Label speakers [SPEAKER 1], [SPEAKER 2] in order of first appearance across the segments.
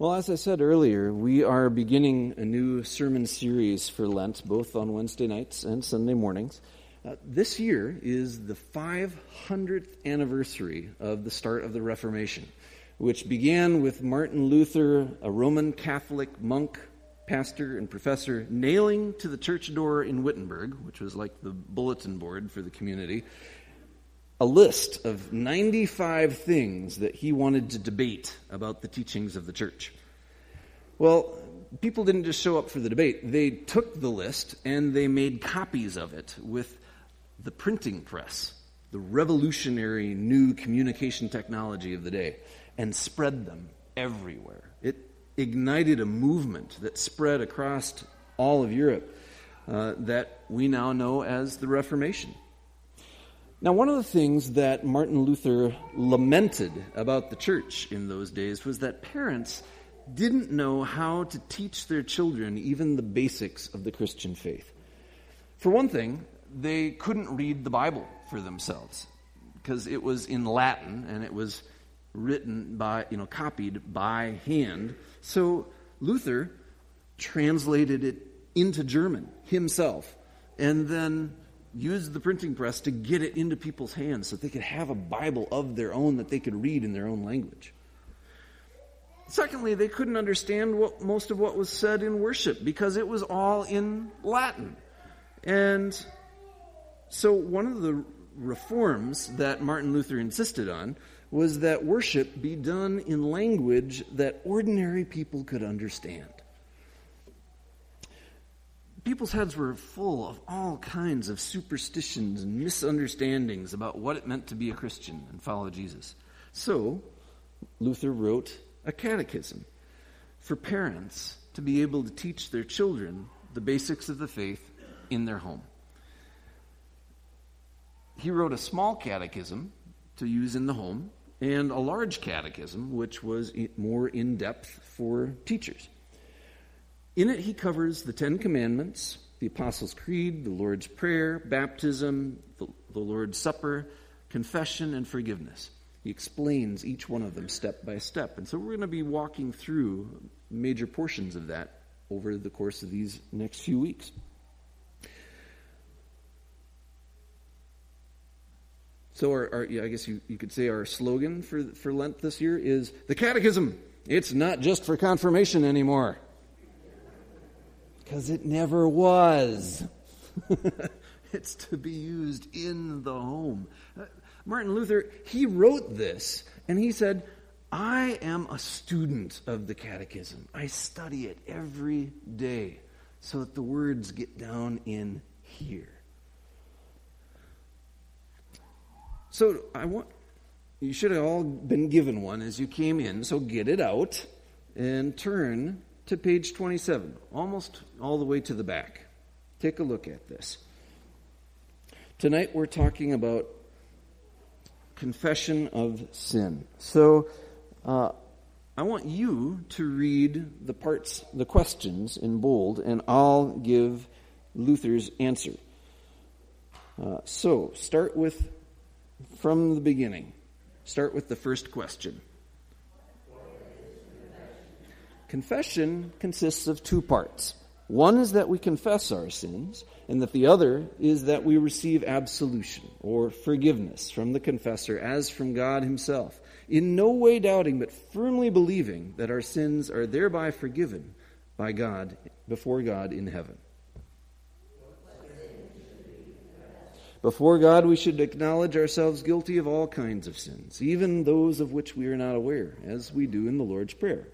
[SPEAKER 1] Well, as I said earlier, we are beginning a new sermon series for Lent, both on Wednesday nights and Sunday mornings. Uh, this year is the 500th anniversary of the start of the Reformation, which began with Martin Luther, a Roman Catholic monk, pastor, and professor, nailing to the church door in Wittenberg, which was like the bulletin board for the community, a list of 95 things that he wanted to debate about the teachings of the church. Well, people didn't just show up for the debate. They took the list and they made copies of it with the printing press, the revolutionary new communication technology of the day, and spread them everywhere. It ignited a movement that spread across all of Europe uh, that we now know as the Reformation. Now, one of the things that Martin Luther lamented about the church in those days was that parents didn't know how to teach their children even the basics of the Christian faith. For one thing, they couldn't read the Bible for themselves because it was in Latin and it was written by, you know, copied by hand. So Luther translated it into German himself and then used the printing press to get it into people's hands so they could have a Bible of their own that they could read in their own language. Secondly, they couldn't understand what, most of what was said in worship because it was all in Latin. And so one of the reforms that Martin Luther insisted on was that worship be done in language that ordinary people could understand people's heads were full of all kinds of superstitions and misunderstandings about what it meant to be a Christian and follow Jesus. So, Luther wrote a catechism for parents to be able to teach their children the basics of the faith in their home. He wrote a small catechism to use in the home and a large catechism, which was more in depth for teachers. In it, he covers the Ten Commandments, the Apostles' Creed, the Lord's Prayer, baptism, the, the Lord's Supper, confession, and forgiveness. He explains each one of them step by step. And so we're going to be walking through major portions of that over the course of these next few weeks. So, our, our, yeah, I guess you, you could say our slogan for, for Lent this year is the Catechism. It's not just for confirmation anymore. Because it never was. it's to be used in the home. Uh, Martin Luther, he wrote this, and he said, I am a student of the catechism. I study it every day so that the words get down in here. So I want you should have all been given one as you came in, so get it out and turn to page 27, almost all the way to the back. Take a look at this. Tonight we're talking about confession of sin. So uh, I want you to read the parts, the questions in bold, and I'll give Luther's answer. Uh, so start with from the beginning. Start with the first question. Confession consists of two parts. One is that we confess our sins, and that the other is that we receive absolution or forgiveness from the confessor as from God Himself, in no way doubting but firmly believing that our sins are thereby forgiven by God before God in heaven. Before God, we should acknowledge ourselves guilty of all kinds of sins, even those of which we are not aware, as we do in the Lord's Prayer.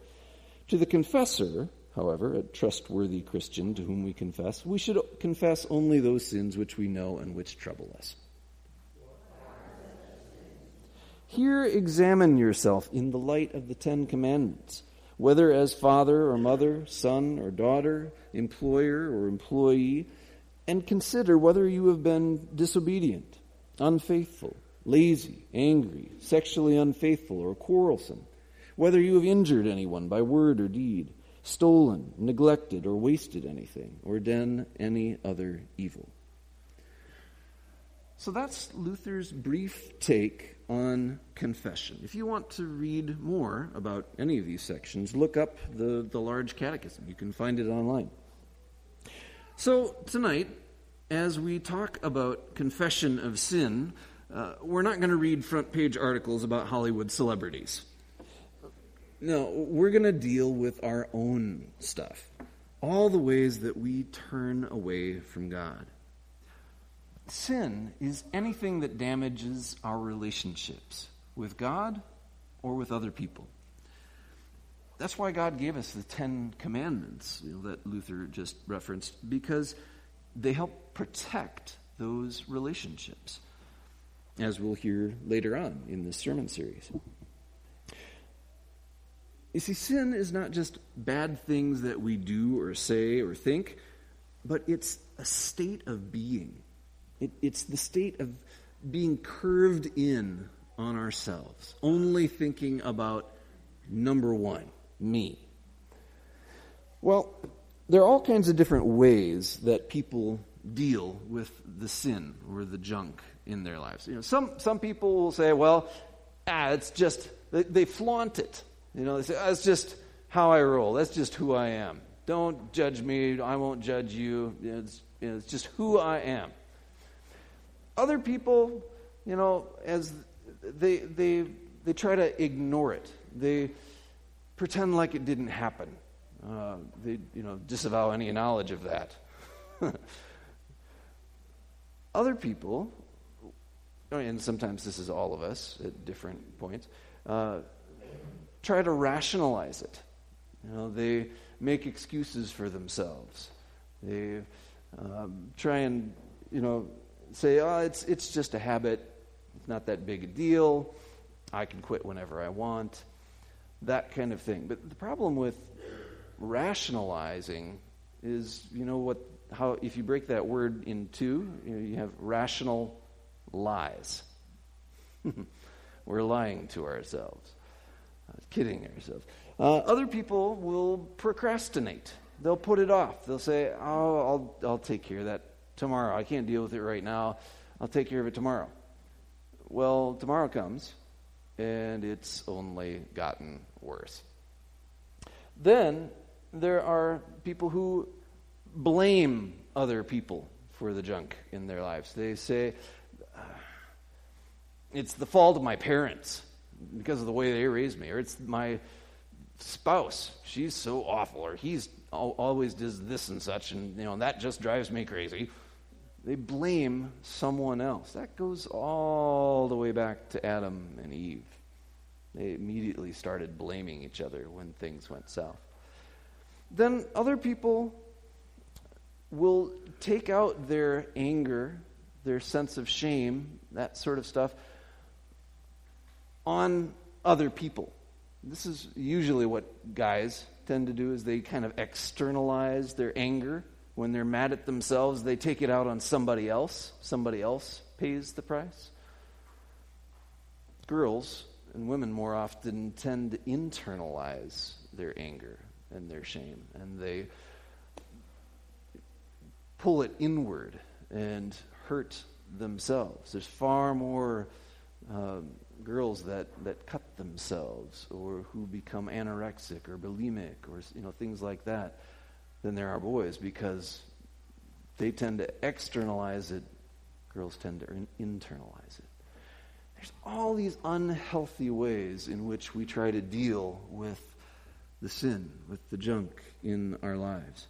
[SPEAKER 1] To the confessor, however, a trustworthy Christian to whom we confess, we should confess only those sins which we know and which trouble us. Here examine yourself in the light of the Ten Commandments, whether as father or mother, son or daughter, employer or employee, and consider whether you have been disobedient, unfaithful, lazy, angry, sexually unfaithful, or quarrelsome whether you have injured anyone by word or deed, stolen, neglected, or wasted anything, or done any other evil. So that's Luther's brief take on confession. If you want to read more about any of these sections, look up the, the large catechism. You can find it online. So, tonight, as we talk about confession of sin, uh, we're not going to read front page articles about Hollywood celebrities. No, we're going to deal with our own stuff. All the ways that we turn away from God. Sin is anything that damages our relationships with God or with other people. That's why God gave us the Ten Commandments you know, that Luther just referenced, because they help protect those relationships, as we'll hear later on in this sermon series. You see, sin is not just bad things that we do or say or think, but it's a state of being. It, it's the state of being curved in on ourselves, only thinking about number one, me. Well, there are all kinds of different ways that people deal with the sin or the junk in their lives. You know, some some people will say, "Well, ah, it's just they, they flaunt it." You know, they say, "That's just how I roll. That's just who I am. Don't judge me. I won't judge you. It's, it's just who I am." Other people, you know, as they they they try to ignore it. They pretend like it didn't happen. Uh, they, you know, disavow any knowledge of that. Other people, and sometimes this is all of us at different points, uh, try to rationalize it. You know, they make excuses for themselves. They um, try and, you know, say, oh, it's, it's just a habit. It's not that big a deal. I can quit whenever I want. That kind of thing. But the problem with rationalizing is, you know, what, how, if you break that word in two, you, know, you have rational lies. We're lying to ourselves, kidding ourselves. Uh, other people will procrastinate. They'll put it off. They'll say, "Oh, I'll I'll take care of that tomorrow. I can't deal with it right now. I'll take care of it tomorrow." Well, tomorrow comes, and it's only gotten worse. Then there are people who blame other people for the junk in their lives. They say, it's the fault of my parents because of the way they raised me, or it's my spouse. She's so awful, or he's always does this and such, and you know that just drives me crazy. They blame someone else. That goes all the way back to Adam and Eve. They immediately started blaming each other when things went south then other people will take out their anger, their sense of shame, that sort of stuff, on other people. This is usually what guys tend to do is they kind of externalize their anger when they're mad at themselves they take it out on somebody else somebody else pays the price girls and women more often tend to internalize their anger and their shame, and they pull it inward and hurt themselves. There's far more um, girls that, that cut themselves or who become anorexic or bulimic or you know things like that than there are boys because they tend to externalize it. Girls tend to internalize it. There's all these unhealthy ways in which we try to deal with the sin, with the junk in our lives.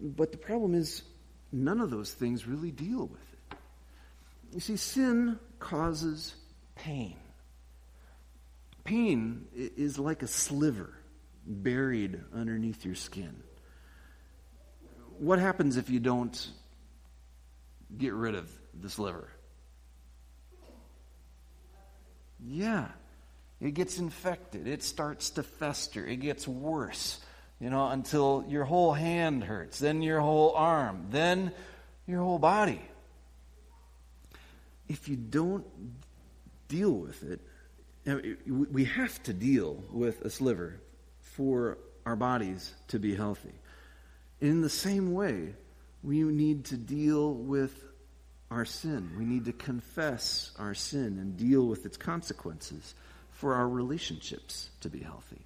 [SPEAKER 1] But the problem is, none of those things really deal with it. You see, sin causes pain. Pain is like a sliver buried underneath your skin. What happens if you don't get rid of the sliver? Yeah, it gets infected. It starts to fester. It gets worse, you know, until your whole hand hurts, then your whole arm, then your whole body. If you don't deal with it, we have to deal with a sliver for our bodies to be healthy. In the same way, we need to deal with our sin. We need to confess our sin and deal with its consequences for our relationships to be healthy.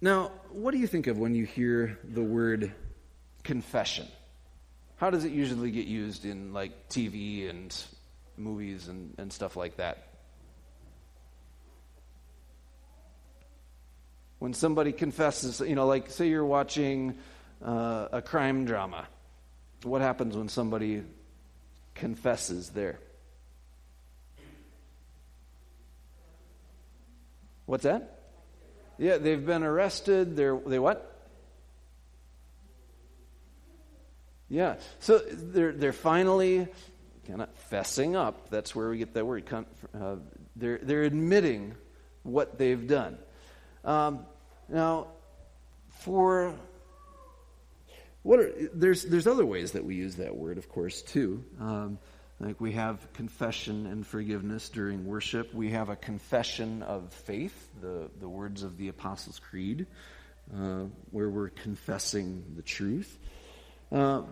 [SPEAKER 1] Now, what do you think of when you hear the word confession? How does it usually get used in like TV and movies and, and stuff like that? When somebody confesses, you know, like say you're watching uh, a crime drama, what happens when somebody confesses there? What's that? Yeah, they've been arrested. They're they what? Yeah. So they're they're finally kind of fessing up. That's where we get that word. Uh, they're they're admitting what they've done. Um, now, for what are, there's there's other ways that we use that word, of course, too. Um, like we have confession and forgiveness during worship. We have a confession of faith, the, the words of the Apostles' Creed, uh, where we're confessing the truth. Uh,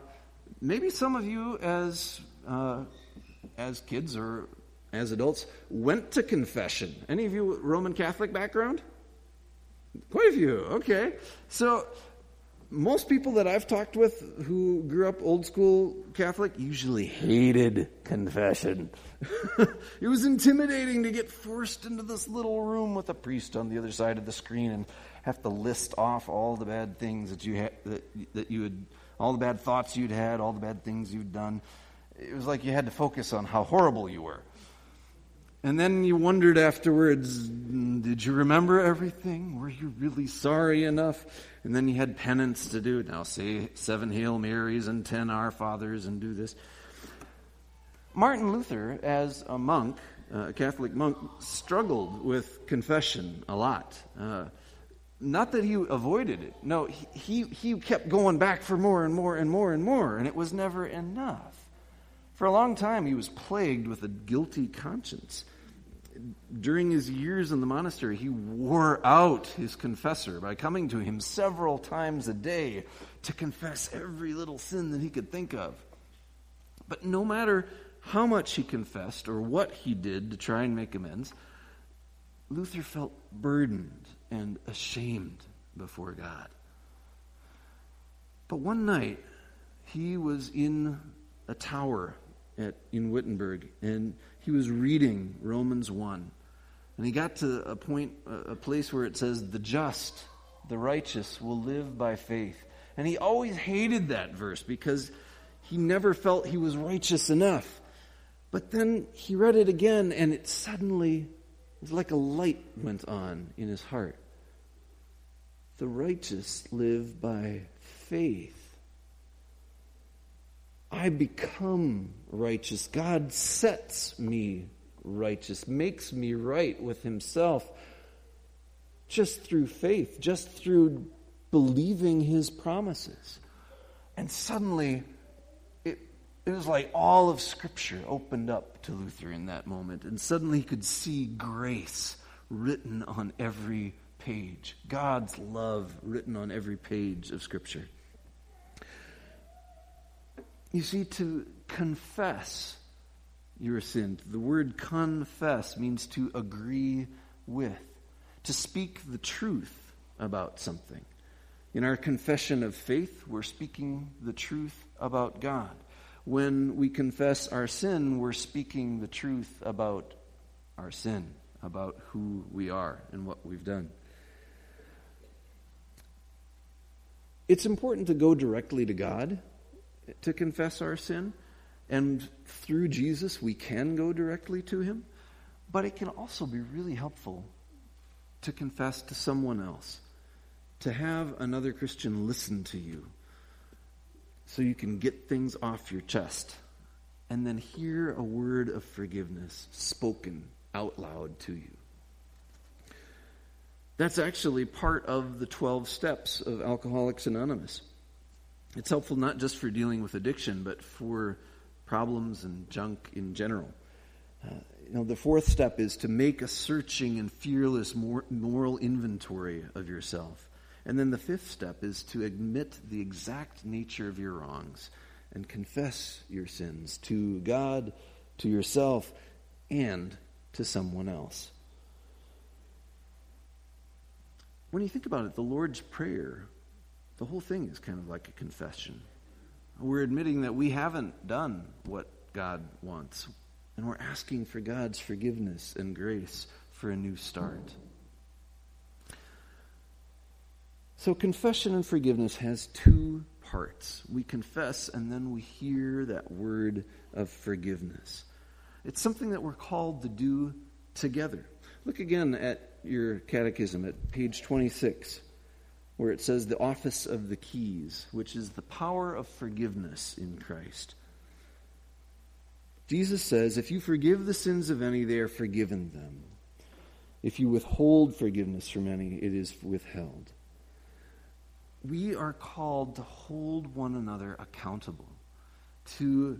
[SPEAKER 1] maybe some of you, as uh, as kids or as adults, went to confession. Any of you Roman Catholic background? Quite a few. Okay, so most people that I've talked with who grew up old school Catholic usually hated confession. it was intimidating to get forced into this little room with a priest on the other side of the screen and have to list off all the bad things that you that, that you had all the bad thoughts you'd had, all the bad things you'd done. It was like you had to focus on how horrible you were. And then you wondered afterwards, did you remember everything? Were you really sorry enough? And then you had penance to do. Now say seven Hail Marys and ten Our Fathers and do this. Martin Luther, as a monk, a Catholic monk, struggled with confession a lot. Uh, not that he avoided it. No, he, he, he kept going back for more and more and more and more, and it was never enough. For a long time, he was plagued with a guilty conscience. During his years in the monastery, he wore out his confessor by coming to him several times a day to confess every little sin that he could think of. But no matter how much he confessed or what he did to try and make amends, Luther felt burdened and ashamed before God. But one night, he was in a tower at, in Wittenberg, and he was reading Romans 1. And he got to a point, a place where it says, The just, the righteous, will live by faith. And he always hated that verse because he never felt he was righteous enough. But then he read it again, and it suddenly was like a light went on in his heart. The righteous live by faith. I become righteous. God sets me righteous, makes me right with Himself just through faith, just through believing His promises. And suddenly, it was like all of Scripture opened up to Luther in that moment. And suddenly he could see grace written on every page, God's love written on every page of Scripture. You see, to confess your sin, the word confess means to agree with, to speak the truth about something. In our confession of faith, we're speaking the truth about God. When we confess our sin, we're speaking the truth about our sin, about who we are and what we've done. It's important to go directly to God to confess our sin. And through Jesus, we can go directly to Him. But it can also be really helpful to confess to someone else, to have another Christian listen to you so you can get things off your chest and then hear a word of forgiveness spoken out loud to you. That's actually part of the 12 steps of Alcoholics Anonymous. It's helpful not just for dealing with addiction, but for problems and junk in general. Uh, you know, the fourth step is to make a searching and fearless moral inventory of yourself And then the fifth step is to admit the exact nature of your wrongs and confess your sins to God, to yourself, and to someone else. When you think about it, the Lord's Prayer, the whole thing is kind of like a confession. We're admitting that we haven't done what God wants, and we're asking for God's forgiveness and grace for a new start. So, confession and forgiveness has two parts. We confess, and then we hear that word of forgiveness. It's something that we're called to do together. Look again at your catechism at page 26, where it says the office of the keys, which is the power of forgiveness in Christ. Jesus says, If you forgive the sins of any, they are forgiven them. If you withhold forgiveness from any, it is withheld we are called to hold one another accountable, to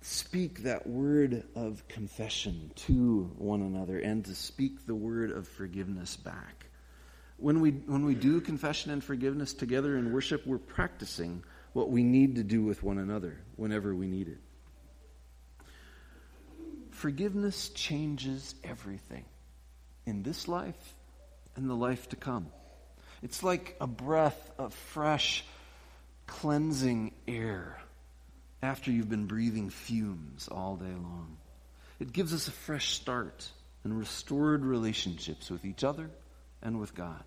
[SPEAKER 1] speak that word of confession to one another, and to speak the word of forgiveness back. When we, when we do confession and forgiveness together in worship, we're practicing what we need to do with one another whenever we need it. Forgiveness changes everything in this life and the life to come. It's like a breath of fresh, cleansing air after you've been breathing fumes all day long. It gives us a fresh start and restored relationships with each other and with God.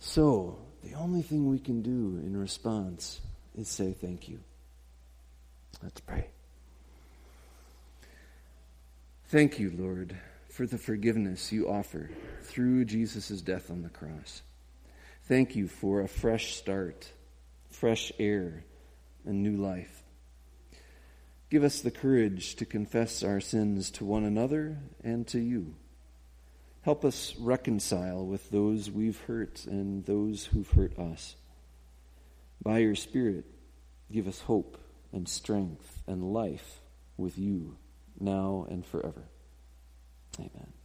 [SPEAKER 1] So, the only thing we can do in response is say thank you. Let's pray. Thank you, Lord for the forgiveness you offer through Jesus' death on the cross. Thank you for a fresh start, fresh air, and new life. Give us the courage to confess our sins to one another and to you. Help us reconcile with those we've hurt and those who've hurt us. By your Spirit, give us hope and strength and life with you now and forever. Amen.